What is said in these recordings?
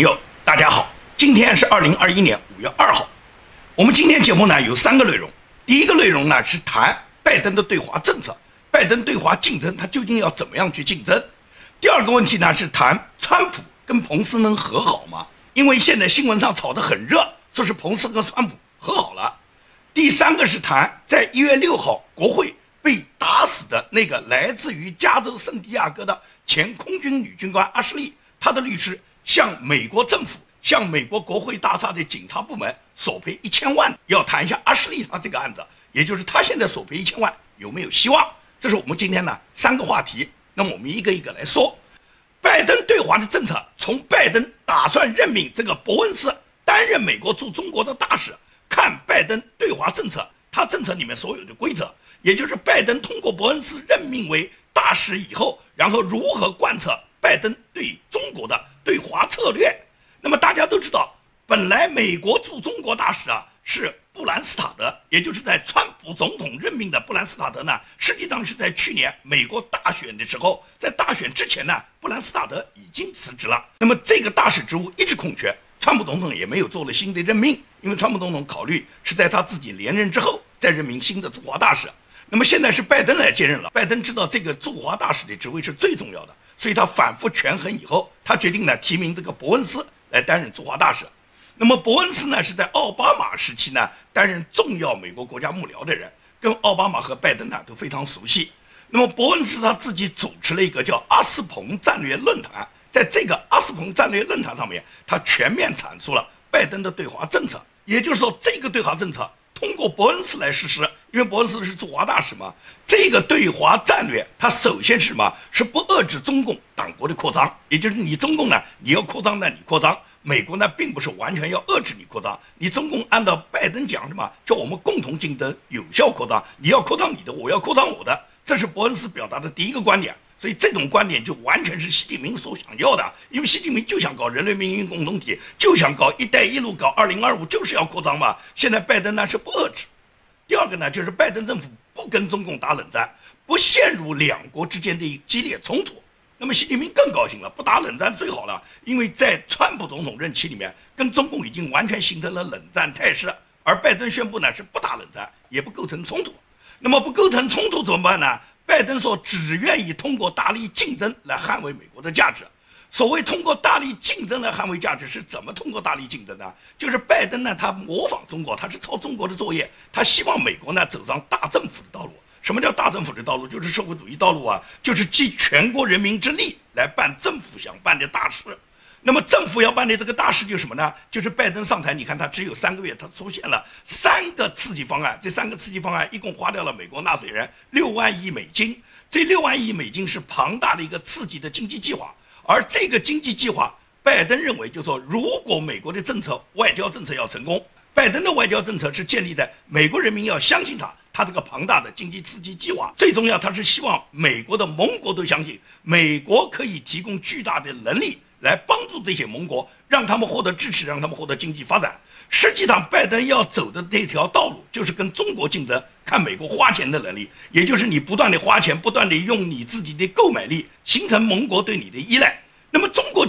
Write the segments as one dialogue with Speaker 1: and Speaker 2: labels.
Speaker 1: 朋友，大家好，今天是二零二一年五月二号。我们今天节目呢有三个内容，第一个内容呢是谈拜登的对华政策，拜登对华竞争他究竟要怎么样去竞争？第二个问题呢是谈川普跟彭斯能和好吗？因为现在新闻上炒得很热，说是彭斯和川普和好了。第三个是谈在一月六号国会被打死的那个来自于加州圣地亚哥的前空军女军官阿什利。她的律师向美国政府、向美国国会大厦的警察部门索赔一千万，要谈一下阿什利他这个案子，也就是他现在索赔一千万有没有希望？这是我们今天呢三个话题。那么我们一个一个来说，拜登对华的政策，从拜登打算任命这个伯恩斯担任美国驻中国的大使，看拜登对华政策，他政策里面所有的规则，也就是拜登通过伯恩斯任命为大使以后，然后如何贯彻。拜登对中国的对华策略，那么大家都知道，本来美国驻中国大使啊是布兰斯塔德，也就是在川普总统任命的布兰斯塔德呢，实际上是在去年美国大选的时候，在大选之前呢，布兰斯塔德已经辞职了。那么这个大使职务一直空缺，川普总统也没有做了新的任命，因为川普总统考虑是在他自己连任之后再任命新的驻华大使。那么现在是拜登来接任了，拜登知道这个驻华大使的职位是最重要的。所以他反复权衡以后，他决定呢提名这个伯恩斯来担任驻华大使。那么伯恩斯呢是在奥巴马时期呢担任重要美国国家幕僚的人，跟奥巴马和拜登呢都非常熟悉。那么伯恩斯他自己主持了一个叫阿斯彭战略论坛，在这个阿斯彭战略论坛上面，他全面阐述了拜登的对华政策。也就是说，这个对华政策。通过伯恩斯来实施，因为伯恩斯是驻华大使嘛。这个对华战略，它首先是什么？是不遏制中共党国的扩张，也就是你中共呢，你要扩张呢，你扩张；美国呢，并不是完全要遏制你扩张。你中共按照拜登讲的嘛，叫我们共同竞争，有效扩张。你要扩张你的，我要扩张我的，这是伯恩斯表达的第一个观点。所以这种观点就完全是习近平所想要的，因为习近平就想搞人类命运共同体，就想搞“一带一路”，搞“二零二五”，就是要扩张嘛。现在拜登呢是不遏制。第二个呢，就是拜登政府不跟中共打冷战，不陷入两国之间的激烈冲突。那么习近平更高兴了，不打冷战最好了，因为在川普总统任期里面，跟中共已经完全形成了冷战态势，而拜登宣布呢是不打冷战，也不构成冲突。那么不构成冲突怎么办呢？拜登说只愿意通过大力竞争来捍卫美国的价值。所谓通过大力竞争来捍卫价值，是怎么通过大力竞争呢？就是拜登呢，他模仿中国，他是抄中国的作业，他希望美国呢走上大政府的道路。什么叫大政府的道路？就是社会主义道路啊，就是集全国人民之力来办政府想办的大事。那么政府要办的这个大事就是什么呢？就是拜登上台，你看他只有三个月，他出现了三个刺激方案，这三个刺激方案一共花掉了美国纳税人六万亿美金。这六万亿美金是庞大的一个刺激的经济计划，而这个经济计划，拜登认为就说，如果美国的政策外交政策要成功，拜登的外交政策是建立在美国人民要相信他，他这个庞大的经济刺激计划最重要，他是希望美国的盟国都相信美国可以提供巨大的能力。来帮助这些盟国，让他们获得支持，让他们获得经济发展。实际上，拜登要走的那条道路就是跟中国竞争，看美国花钱的能力，也就是你不断的花钱，不断的用你自己的购买力，形成盟国对你的依赖。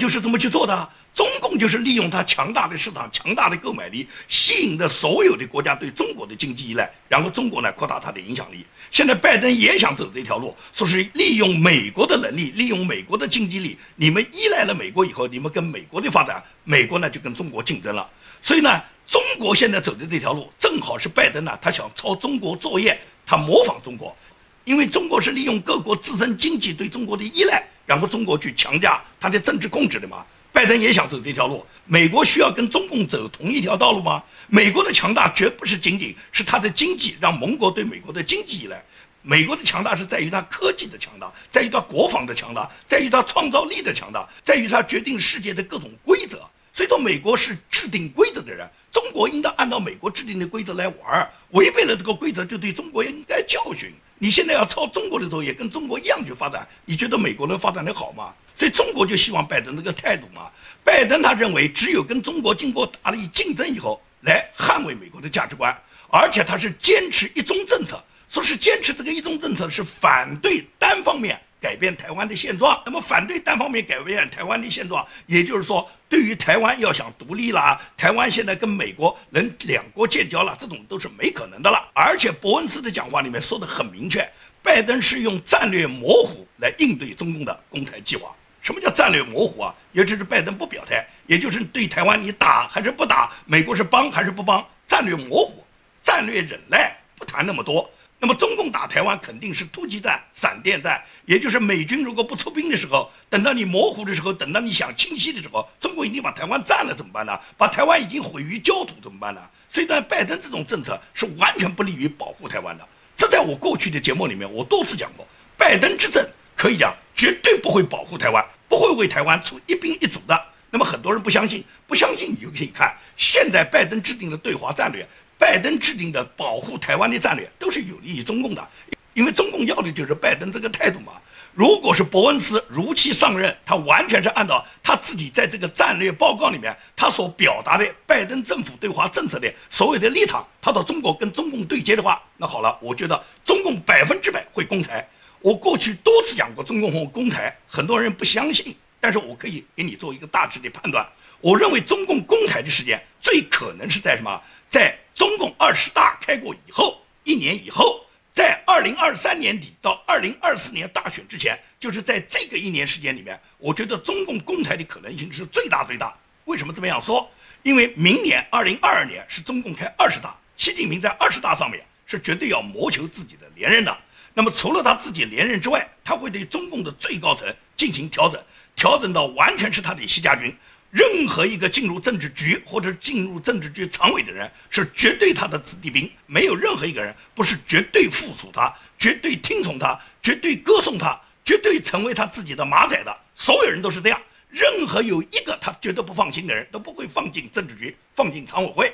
Speaker 1: 就是这么去做的。中共就是利用它强大的市场、强大的购买力，吸引的所有的国家对中国的经济依赖，然后中国呢扩大它的影响力。现在拜登也想走这条路，说是利用美国的能力，利用美国的经济力。你们依赖了美国以后，你们跟美国的发展，美国呢就跟中国竞争了。所以呢，中国现在走的这条路，正好是拜登呢他想抄中国作业，他模仿中国，因为中国是利用各国自身经济对中国的依赖，然后中国去强加他的政治控制的嘛。拜登也想走这条路，美国需要跟中共走同一条道路吗？美国的强大绝不是仅仅是它的经济让盟国对美国的经济依赖，美国的强大是在于它科技的强大，在于它国防的强大，在于它创造力的强大，在于它决定世界的各种规则。所以说，美国是制定规则的人，中国应当按照美国制定的规则来玩，违背了这个规则就对中国应该教训。你现在要抄中国的作业，跟中国一样去发展，你觉得美国能发展的好吗？所以中国就希望拜登这个态度嘛。拜登他认为，只有跟中国经过大力竞争以后，来捍卫美国的价值观，而且他是坚持一中政策，说是坚持这个一中政策是反对单方面改变台湾的现状。那么反对单方面改变台湾的现状，也就是说，对于台湾要想独立啦，台湾现在跟美国能两国建交了，这种都是没可能的了。而且伯恩斯的讲话里面说的很明确，拜登是用战略模糊来应对中共的攻台计划。什么叫战略模糊啊？也就是拜登不表态，也就是对台湾你打还是不打，美国是帮还是不帮，战略模糊，战略忍耐，不谈那么多。那么中共打台湾肯定是突击战、闪电战，也就是美军如果不出兵的时候，等到你模糊的时候，等到你想清晰的时候，中国已经把台湾占了怎么办呢？把台湾已经毁于焦土怎么办呢？所以呢，拜登这种政策是完全不利于保护台湾的。这在我过去的节目里面我多次讲过，拜登之政可以讲绝对不会保护台湾，不会为台湾出一兵一卒的。那么很多人不相信，不相信你就可以看现在拜登制定的对华战略。拜登制定的保护台湾的战略都是有利于中共的，因为中共要的就是拜登这个态度嘛。如果是伯恩斯如期上任，他完全是按照他自己在这个战略报告里面他所表达的拜登政府对华政策的所有的立场，他到中国跟中共对接的话，那好了，我觉得中共百分之百会攻台。我过去多次讲过中共会攻台，很多人不相信，但是我可以给你做一个大致的判断。我认为中共攻台的时间最可能是在什么？在中共二十大开过以后，一年以后，在二零二三年底到二零二四年大选之前，就是在这个一年时间里面，我觉得中共攻台的可能性是最大最大。为什么这么样说？因为明年二零二二年是中共开二十大，习近平在二十大上面是绝对要谋求自己的连任的。那么除了他自己连任之外，他会对中共的最高层进行调整，调整到完全是他的西家军。任何一个进入政治局或者进入政治局常委的人，是绝对他的子弟兵，没有任何一个人不是绝对附属他、绝对听从他、绝对歌颂他、绝对成为他自己的马仔的。所有人都是这样，任何有一个他绝对不放心的人，都不会放进政治局、放进常委会。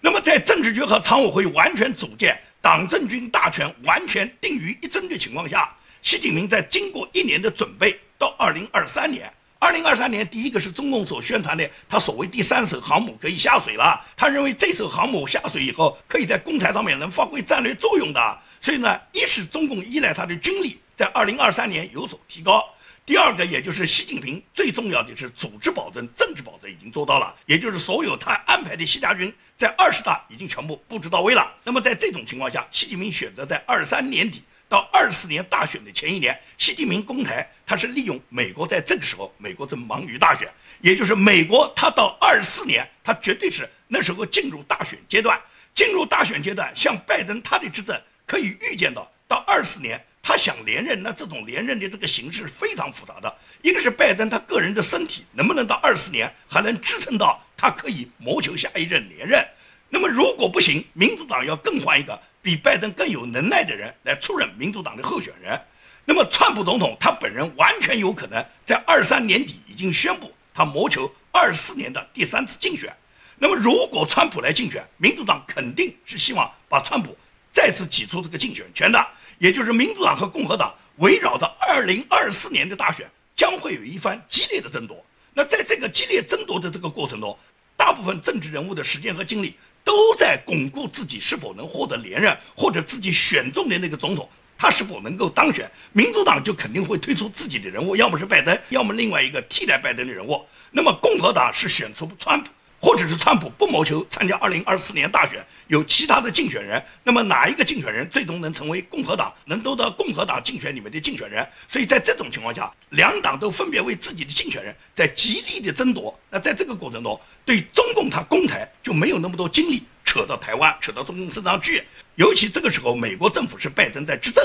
Speaker 1: 那么，在政治局和常委会完全组建、党政军大权完全定于一身的情况下，习近平在经过一年的准备，到二零二三年。二零二三年，第一个是中共所宣传的，他所谓第三艘航母可以下水了。他认为这艘航母下水以后，可以在公台上面能发挥战略作用的。所以呢，一是中共依赖他的军力在二零二三年有所提高；第二个，也就是习近平最重要的是组织保证、政治保证已经做到了，也就是所有他安排的西家军在二十大已经全部布置到位了。那么在这种情况下，习近平选择在二三年底。到二四年大选的前一年，习近平攻台，他是利用美国在这个时候，美国正忙于大选，也就是美国，他到二四年，他绝对是那时候进入大选阶段。进入大选阶段，像拜登他的执政，可以预见到，到二四年他想连任，那这种连任的这个形势非常复杂的。一个是拜登他个人的身体能不能到二四年还能支撑到他可以谋求下一任连任。那么如果不行，民主党要更换一个。比拜登更有能耐的人来出任民主党的候选人，那么川普总统他本人完全有可能在二三年底已经宣布他谋求二四年的第三次竞选。那么如果川普来竞选，民主党肯定是希望把川普再次挤出这个竞选权的，也就是民主党和共和党围绕着二零二四年的大选将会有一番激烈的争夺。那在这个激烈争夺的这个过程中，大部分政治人物的时间和精力。都在巩固自己是否能获得连任，或者自己选中的那个总统，他是否能够当选。民主党就肯定会推出自己的人物，要么是拜登，要么另外一个替代拜登的人物。那么共和党是选出川普。或者是川普不谋求参加二零二四年大选，有其他的竞选人，那么哪一个竞选人最终能成为共和党能得到共和党竞选里面的竞选人？所以在这种情况下，两党都分别为自己的竞选人在极力的争夺。那在这个过程中，对中共他攻台就没有那么多精力扯到台湾，扯到中共身上去。尤其这个时候，美国政府是拜登在执政，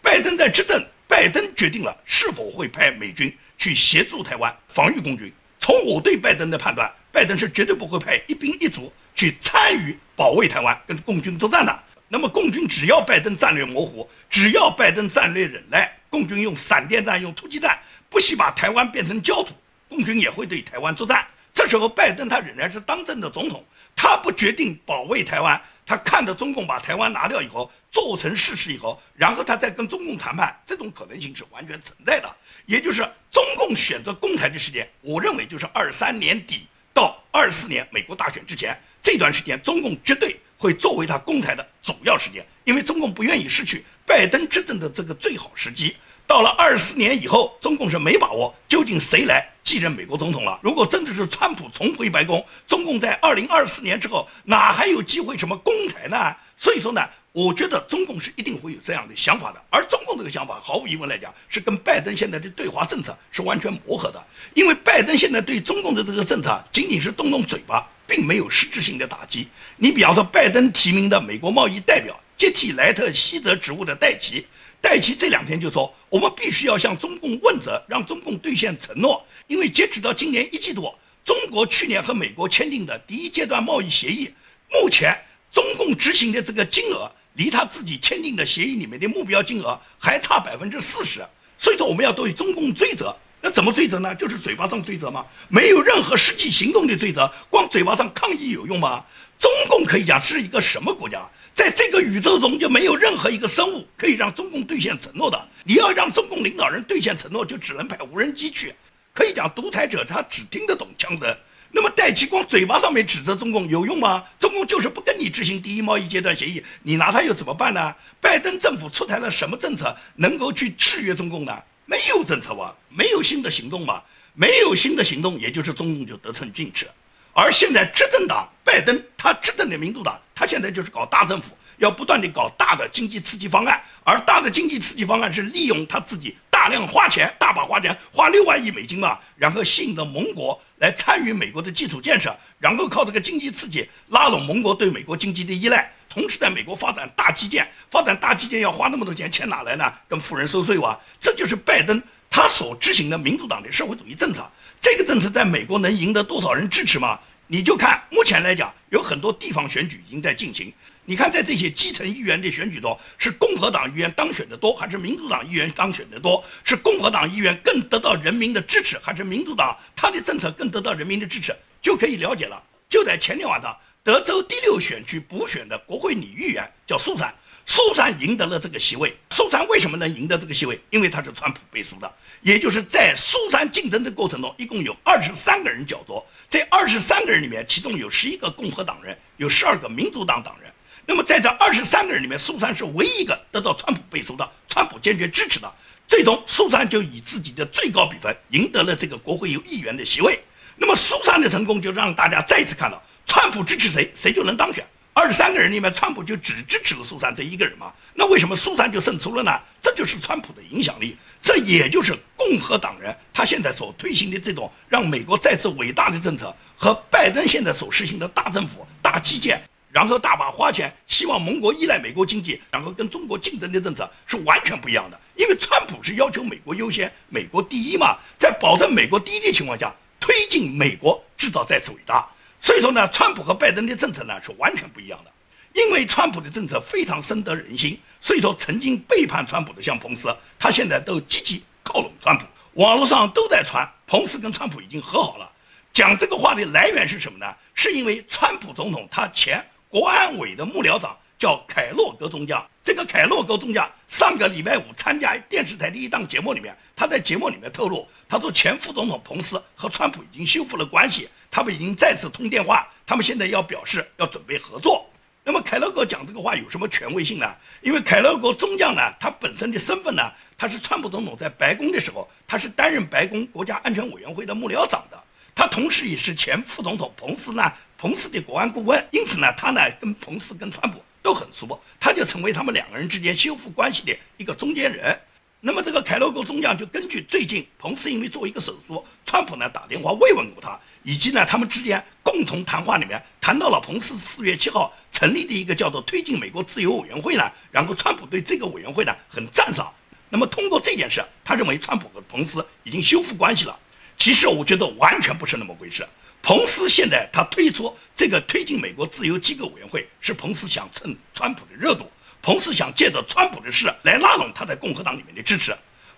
Speaker 1: 拜登在执政，拜登决定了是否会派美军去协助台湾防御共军。从我对拜登的判断，拜登是绝对不会派一兵一卒去参与保卫台湾、跟共军作战的。那么，共军只要拜登战略模糊，只要拜登战略忍耐，共军用闪电战、用突击战，不惜把台湾变成焦土，共军也会对台湾作战。这时候，拜登他仍然是当政的总统，他不决定保卫台湾。他看到中共把台湾拿掉以后，做成事实以后，然后他再跟中共谈判，这种可能性是完全存在的。也就是中共选择攻台的时间，我认为就是二三年底到二四年美国大选之前这段时间，中共绝对会作为他攻台的主要时间，因为中共不愿意失去拜登执政的这个最好时机。到了二四年以后，中共是没把握究竟谁来继任美国总统了。如果真的是川普重回白宫，中共在二零二四年之后哪还有机会什么攻台呢？所以说呢，我觉得中共是一定会有这样的想法的。而中共这个想法，毫无疑问来讲，是跟拜登现在的对华政策是完全磨合的。因为拜登现在对中共的这个政策仅仅是动动嘴巴，并没有实质性的打击。你比方说，拜登提名的美国贸易代表接替莱特希泽职务的戴奇。戴奇这两天就说，我们必须要向中共问责，让中共兑现承诺。因为截止到今年一季度，中国去年和美国签订的第一阶段贸易协议，目前中共执行的这个金额，离他自己签订的协议里面的目标金额还差百分之四十。所以说，我们要对中共追责。那怎么追责呢？就是嘴巴上追责吗？没有任何实际行动的追责，光嘴巴上抗议有用吗？中共可以讲是一个什么国家？在这个宇宙中就没有任何一个生物可以让中共兑现承诺的。你要让中共领导人兑现承诺，就只能派无人机去。可以讲，独裁者他只听得懂枪声。那么戴奇光嘴巴上面指责中共有用吗？中共就是不跟你执行第一贸易阶段协议，你拿他又怎么办呢？拜登政府出台了什么政策能够去制约中共呢？没有政策哇，没有新的行动嘛，没有新的行动，也就是中共就得寸进尺。而现在执政党拜登，他执政的民主党，他现在就是搞大政府，要不断的搞大的经济刺激方案，而大的经济刺激方案是利用他自己大量花钱，大把花钱，花六万亿美金嘛，然后吸引的盟国来参与美国的基础建设，然后靠这个经济刺激拉拢盟国对美国经济的依赖，同时在美国发展大基建，发展大基建要花那么多钱，钱哪来呢？跟富人收税哇，这就是拜登他所执行的民主党的社会主义政策。这个政策在美国能赢得多少人支持吗？你就看目前来讲，有很多地方选举已经在进行。你看，在这些基层议员的选举中，是共和党议员当选的多，还是民主党议员当选的多？是共和党议员更得到人民的支持，还是民主党他的政策更得到人民的支持？就可以了解了。就在前天晚上，德州第六选区补选的国会女议员叫苏珊。苏珊赢得了这个席位。苏珊为什么能赢得这个席位？因为她是川普背书的。也就是在苏珊竞争的过程中，一共有二十三个人角逐。这二十三个人里面，其中有十一个共和党人，有十二个民主党党人。那么在这二十三个人里面，苏珊是唯一一个得到川普背书的，川普坚决支持的。最终，苏珊就以自己的最高比分赢得了这个国会有议员的席位。那么苏珊的成功，就让大家再次看到，川普支持谁，谁就能当选。二十三个人里面，川普就只支持了苏珊这一个人嘛？那为什么苏珊就胜出了呢？这就是川普的影响力，这也就是共和党人他现在所推行的这种让美国再次伟大的政策，和拜登现在所实行的大政府、大基建，然后大把花钱，希望盟国依赖美国经济，然后跟中国竞争的政策是完全不一样的。因为川普是要求美国优先、美国第一嘛，在保证美国第一的情况下，推进美国制造再次伟大。所以说呢，川普和拜登的政策呢是完全不一样的。因为川普的政策非常深得人心，所以说曾经背叛川普的像彭斯，他现在都积极靠拢川普。网络上都在传彭斯跟川普已经和好了。讲这个话的来源是什么呢？是因为川普总统他前国安委的幕僚长叫凯洛格中将。这个凯洛格中将上个礼拜五参加电视台的一档节目里面，他在节目里面透露，他说前副总统彭斯和川普已经修复了关系。他们已经再次通电话，他们现在要表示要准备合作。那么凯勒格讲这个话有什么权威性呢？因为凯勒格中将呢，他本身的身份呢，他是川普总统在白宫的时候，他是担任白宫国家安全委员会的幕僚长的，他同时也是前副总统彭斯呢，彭斯的国安顾问。因此呢，他呢跟彭斯跟川普都很熟，他就成为他们两个人之间修复关系的一个中间人。那么这凯洛格中将就根据最近彭斯因为做一个手术，川普呢打电话慰问过他，以及呢他们之间共同谈话里面谈到了彭斯四月七号成立的一个叫做推进美国自由委员会呢，然后川普对这个委员会呢很赞赏。那么通过这件事，他认为川普和彭斯已经修复关系了。其实我觉得完全不是那么回事。彭斯现在他推出这个推进美国自由机构委员会，是彭斯想蹭川普的热度。彭斯想借着川普的事来拉拢他在共和党里面的支持。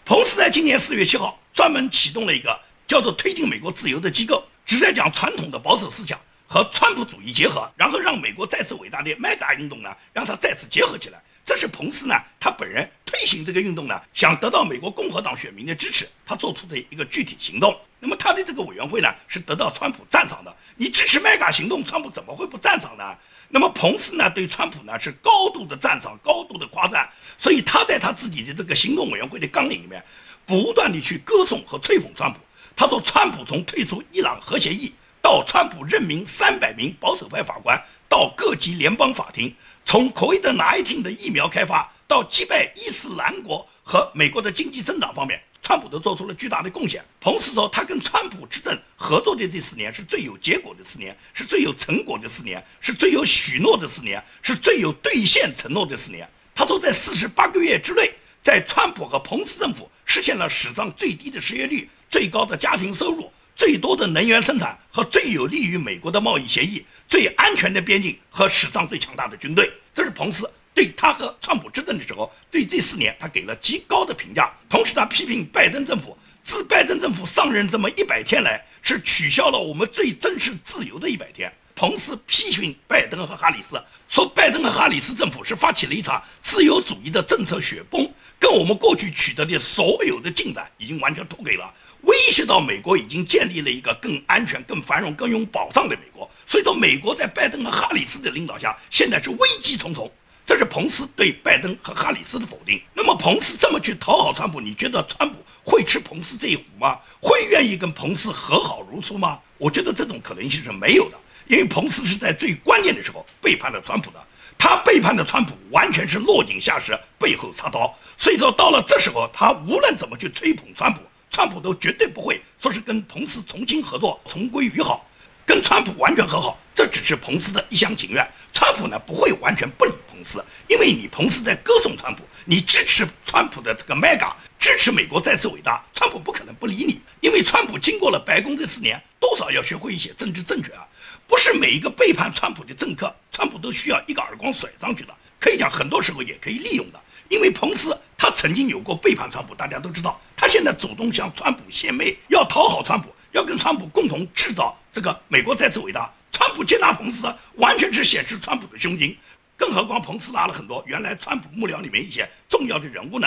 Speaker 1: 彭斯在今年四月七号专门启动了一个叫做“推进美国自由”的机构，旨在将传统的保守思想和川普主义结合，然后让美国再次伟大的 Mega 运动呢，让它再次结合起来。这是彭斯呢，他本人推行这个运动呢，想得到美国共和党选民的支持，他做出的一个具体行动。那么他的这个委员会呢，是得到川普赞赏的。你支持麦卡行动，川普怎么会不赞赏呢？那么彭斯呢，对川普呢是高度的赞赏，高度的夸赞，所以他在他自己的这个行动委员会的纲领里面，不断的去歌颂和吹捧川普。他说，川普从退出伊朗核协议，到川普任命三百名保守派法官到各级联邦法庭，从科威特哪一厅的疫苗开发到击败伊斯兰国和美国的经济增长方面。川普都做出了巨大的贡献。彭斯说，他跟川普执政合作的这四年是最有结果的四年，是最有成果的四年，是最有许诺的四年，是最有兑现承诺的四年。他说，在四十八个月之内，在川普和彭斯政府实现了史上最低的失业率、最高的家庭收入、最多的能源生产和最有利于美国的贸易协议、最安全的边境和史上最强大的军队。这是彭斯。对他和川普执政的时候，对这四年他给了极高的评价。同时，他批评拜登政府，自拜登政府上任这么一百天来，是取消了我们最真实自由的一百天。彭斯批评拜登和哈里斯，说拜登和哈里斯政府是发起了一场自由主义的政策雪崩，跟我们过去取得的所有的进展已经完全脱轨了，威胁到美国已经建立了一个更安全、更繁荣、更有保障的美国。所以说，美国在拜登和哈里斯的领导下，现在是危机重重。这是彭斯对拜登和哈里斯的否定。那么，彭斯这么去讨好川普，你觉得川普会吃彭斯这一壶吗？会愿意跟彭斯和好如初吗？我觉得这种可能性是没有的，因为彭斯是在最关键的时候背叛了川普的。他背叛的川普完全是落井下石，背后插刀。所以说，到了这时候，他无论怎么去吹捧川普，川普都绝对不会说是跟彭斯重新合作、重归于好，跟川普完全和好，这只是彭斯的一厢情愿。川普呢不会完全不理。彭斯，因为你彭斯在歌颂川普，你支持川普的这个 mega，支持美国再次伟大，川普不可能不理你，因为川普经过了白宫这四年，多少要学会一些政治正确啊，不是每一个背叛川普的政客，川普都需要一个耳光甩上去的，可以讲很多时候也可以利用的，因为彭斯他曾经有过背叛川普，大家都知道，他现在主动向川普献媚，要讨好川普，要跟川普共同制造这个美国再次伟大，川普接纳彭斯，完全是显示川普的胸襟。更何况，彭斯拉了很多原来川普幕僚里面一些重要的人物呢，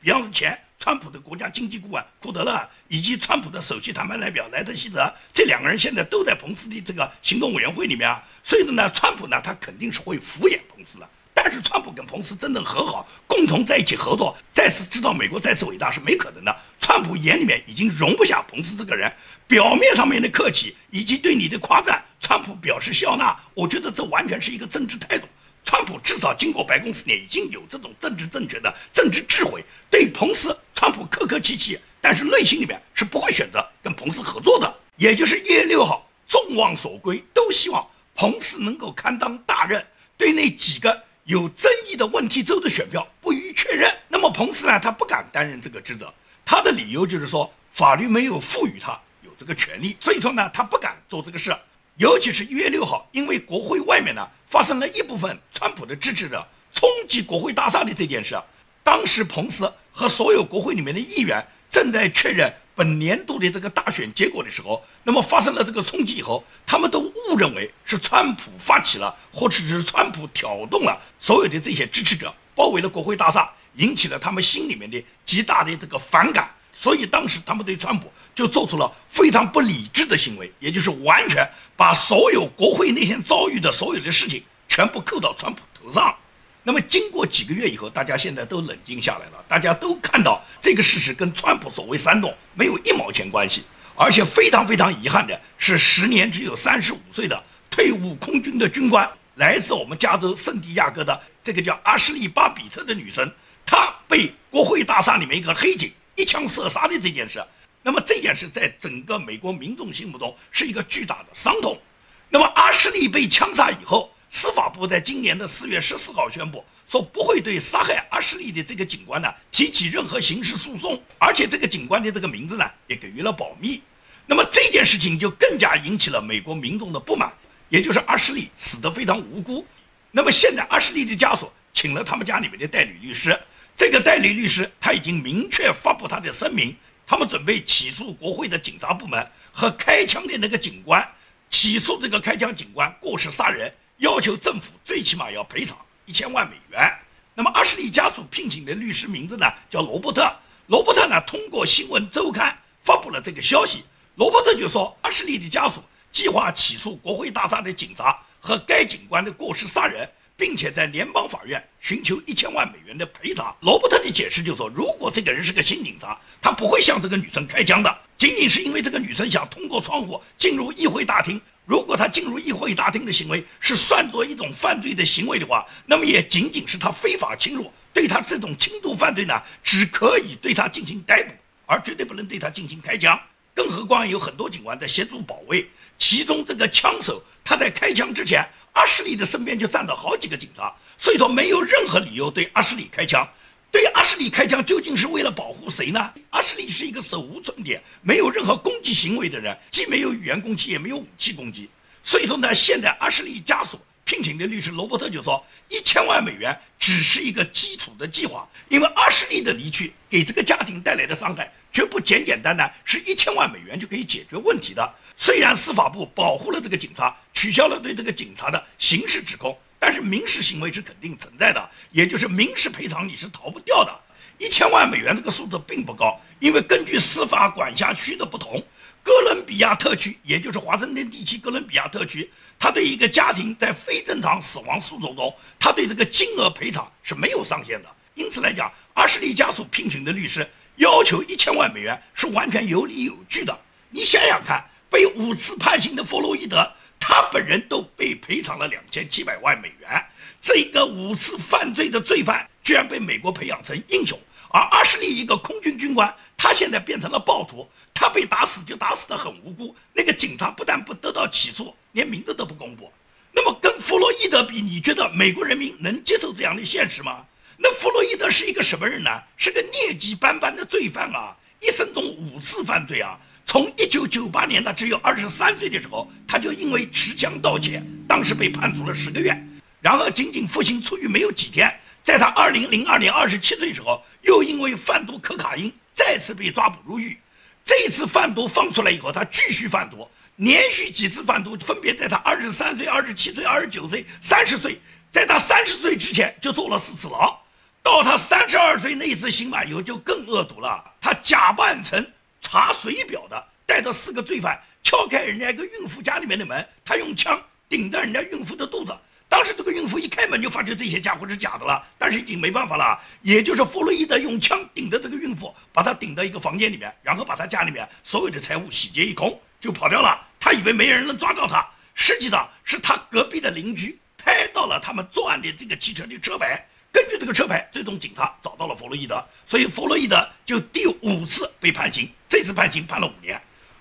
Speaker 1: 比方说前川普的国家经济顾问库德勒，以及川普的首席谈判代表莱特希泽，这两个人现在都在彭斯的这个行动委员会里面啊。所以呢，川普呢，他肯定是会敷衍彭斯的。但是，川普跟彭斯真正和好，共同在一起合作，再次知道美国再次伟大是没可能的。川普眼里面已经容不下彭斯这个人，表面上面的客气以及对你的夸赞，川普表示笑纳，我觉得这完全是一个政治态度。川普至少经过白宫四年，已经有这种政治正确的政治智慧。对彭斯，川普客客气气，但是内心里面是不会选择跟彭斯合作的。也就是一月六号，众望所归，都希望彭斯能够堪当大任，对那几个有争议的问题州的选票不予确认。那么彭斯呢，他不敢担任这个职责，他的理由就是说法律没有赋予他有这个权利，所以说呢，他不敢做这个事。尤其是一月六号，因为国会外面呢发生了一部分川普的支持者冲击国会大厦的这件事，当时彭斯和所有国会里面的议员正在确认本年度的这个大选结果的时候，那么发生了这个冲击以后，他们都误认为是川普发起了，或者是川普挑动了所有的这些支持者包围了国会大厦，引起了他们心里面的极大的这个反感。所以当时他们对川普就做出了非常不理智的行为，也就是完全把所有国会那天遭遇的所有的事情全部扣到川普头上。那么经过几个月以后，大家现在都冷静下来了，大家都看到这个事实跟川普所谓煽动没有一毛钱关系。而且非常非常遗憾的是，时年只有三十五岁的退伍空军的军官，来自我们加州圣地亚哥的这个叫阿什利·巴比特的女生，她被国会大厦里面一个黑警。一枪射杀的这件事，那么这件事在整个美国民众心目中是一个巨大的伤痛。那么阿什利被枪杀以后，司法部在今年的四月十四号宣布说，不会对杀害阿什利的这个警官呢提起任何刑事诉讼，而且这个警官的这个名字呢也给予了保密。那么这件事情就更加引起了美国民众的不满，也就是阿什利死得非常无辜。那么现在阿什利的家属请了他们家里面的代理律师。这个代理律师他已经明确发布他的声明，他们准备起诉国会的警察部门和开枪的那个警官，起诉这个开枪警官过失杀人，要求政府最起码要赔偿一千万美元。那么阿什利家属聘请的律师名字呢叫罗伯特，罗伯特呢通过新闻周刊发布了这个消息，罗伯特就说阿什利的家属计划起诉国会大厦的警察和该警官的过失杀人，并且在联邦法院寻求一千万美元的赔偿。罗伯特的解释就说，如果这个人是个新警察，他不会向这个女生开枪的，仅仅是因为这个女生想通过窗户进入议会大厅。如果他进入议会大厅的行为是算作一种犯罪的行为的话，那么也仅仅是他非法侵入。对他这种轻度犯罪呢，只可以对他进行逮捕，而绝对不能对他进行开枪。更何况有很多警官在协助保卫，其中这个枪手他在开枪之前，阿什利的身边就站着好几个警察，所以说没有任何理由对阿什利开枪。对阿什利开枪究竟是为了保护谁呢？阿什利是一个手无寸铁、没有任何攻击行为的人，既没有语言攻击，也没有武器攻击。所以说呢，现在阿什利家属聘请的律师罗伯特就说，一千万美元只是一个基础的计划，因为阿什利的离去给这个家庭带来的伤害。绝不简简单单是一千万美元就可以解决问题的。虽然司法部保护了这个警察，取消了对这个警察的刑事指控，但是民事行为是肯定存在的，也就是民事赔偿你是逃不掉的。一千万美元这个数字并不高，因为根据司法管辖区的不同，哥伦比亚特区，也就是华盛顿地区哥伦比亚特区，他对一个家庭在非正常死亡诉讼中，他对这个金额赔偿是没有上限的。因此来讲，阿什利家属聘请的律师。要求一千万美元是完全有理有据的。你想想看，被五次判刑的弗洛伊德，他本人都被赔偿了两千七百万美元。这个五次犯罪的罪犯，居然被美国培养成英雄。而阿什利一个空军军官，他现在变成了暴徒，他被打死就打死的很无辜。那个警察不但不得到起诉，连名字都不公布。那么跟弗洛伊德比，你觉得美国人民能接受这样的现实吗？那弗洛伊德是一个什么人呢？是个劣迹斑斑的罪犯啊！一生中五次犯罪啊！从一九九八年他只有二十三岁的时候，他就因为持枪盗窃，当时被判处了十个月。然后仅仅服刑出狱没有几天，在他二零零二年二十七岁时候，又因为贩毒可卡因再次被抓捕入狱。这次贩毒放出来以后，他继续贩毒，连续几次贩毒，分别在他二十三岁、二十七岁、二十九岁、三十岁，在他三十岁之前就坐了四次牢。到他三十二岁那一次刑满以后，就更恶毒了。他假扮成查水表的，带着四个罪犯敲开人家一个孕妇家里面的门，他用枪顶着人家孕妇的肚子。当时这个孕妇一开门就发觉这些家伙是假的了，但是已经没办法了。也就是弗洛伊德用枪顶着这个孕妇，把她顶到一个房间里面，然后把他家里面所有的财物洗劫一空，就跑掉了。他以为没人能抓到他，实际上是他隔壁的邻居拍到了他们作案的这个汽车的车牌。根据这个车牌，最终警察找到了弗洛伊德，所以弗洛伊德就第五次被判刑。这次判刑判了五年，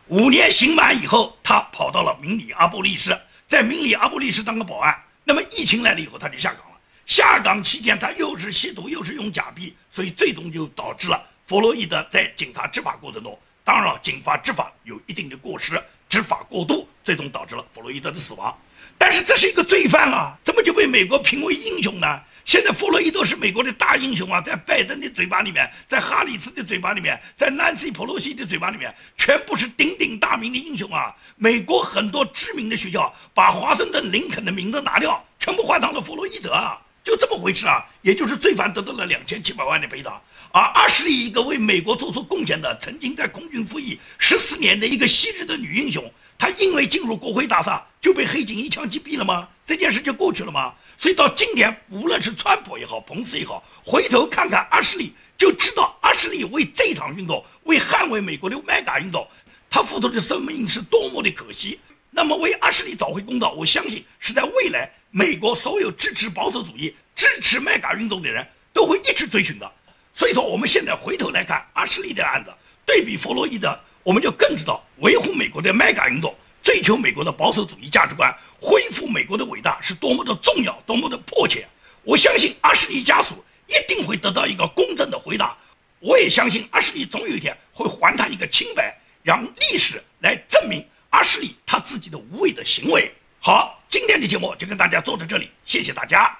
Speaker 1: 五年刑满以后，他跑到了明里阿波利斯，在明里阿波利斯当个保安。那么疫情来了以后，他就下岗了。下岗期间，他又是吸毒，又是用假币，所以最终就导致了弗洛伊德在警察执法过程中，当然了，警方执法有一定的过失，执法过度，最终导致了弗洛伊德的死亡。但是这是一个罪犯啊，怎么就被美国评为英雄呢？现在弗洛伊德是美国的大英雄啊，在拜登的嘴巴里面，在哈里斯的嘴巴里面，在南希·普洛西的嘴巴里面，全部是鼎鼎大名的英雄啊！美国很多知名的学校把华盛顿·林肯的名字拿掉，全部换成了弗洛伊德啊，就这么回事啊！也就是罪犯得到了两千七百万的赔偿，而阿什利一个为美国做出贡献的，曾经在空军服役十四年的一个昔日的女英雄，她因为进入国会大厦就被黑警一枪击毙了吗？这件事就过去了吗？所以到今天，无论是川普也好，彭斯也好，回头看看阿什利，就知道阿什利为这场运动，为捍卫美国的麦嘎运动，他付出的生命是多么的可惜。那么为阿什利找回公道，我相信是在未来，美国所有支持保守主义、支持麦嘎运动的人都会一直追寻的。所以说，我们现在回头来看阿什利的案子，对比弗洛伊德，我们就更知道维护美国的麦嘎运动。追求美国的保守主义价值观，恢复美国的伟大是多么的重要，多么的迫切。我相信阿什利家属一定会得到一个公正的回答。我也相信阿什利总有一天会还他一个清白，让历史来证明阿什利他自己的无谓的行为。好，今天的节目就跟大家做到这里，谢谢大家。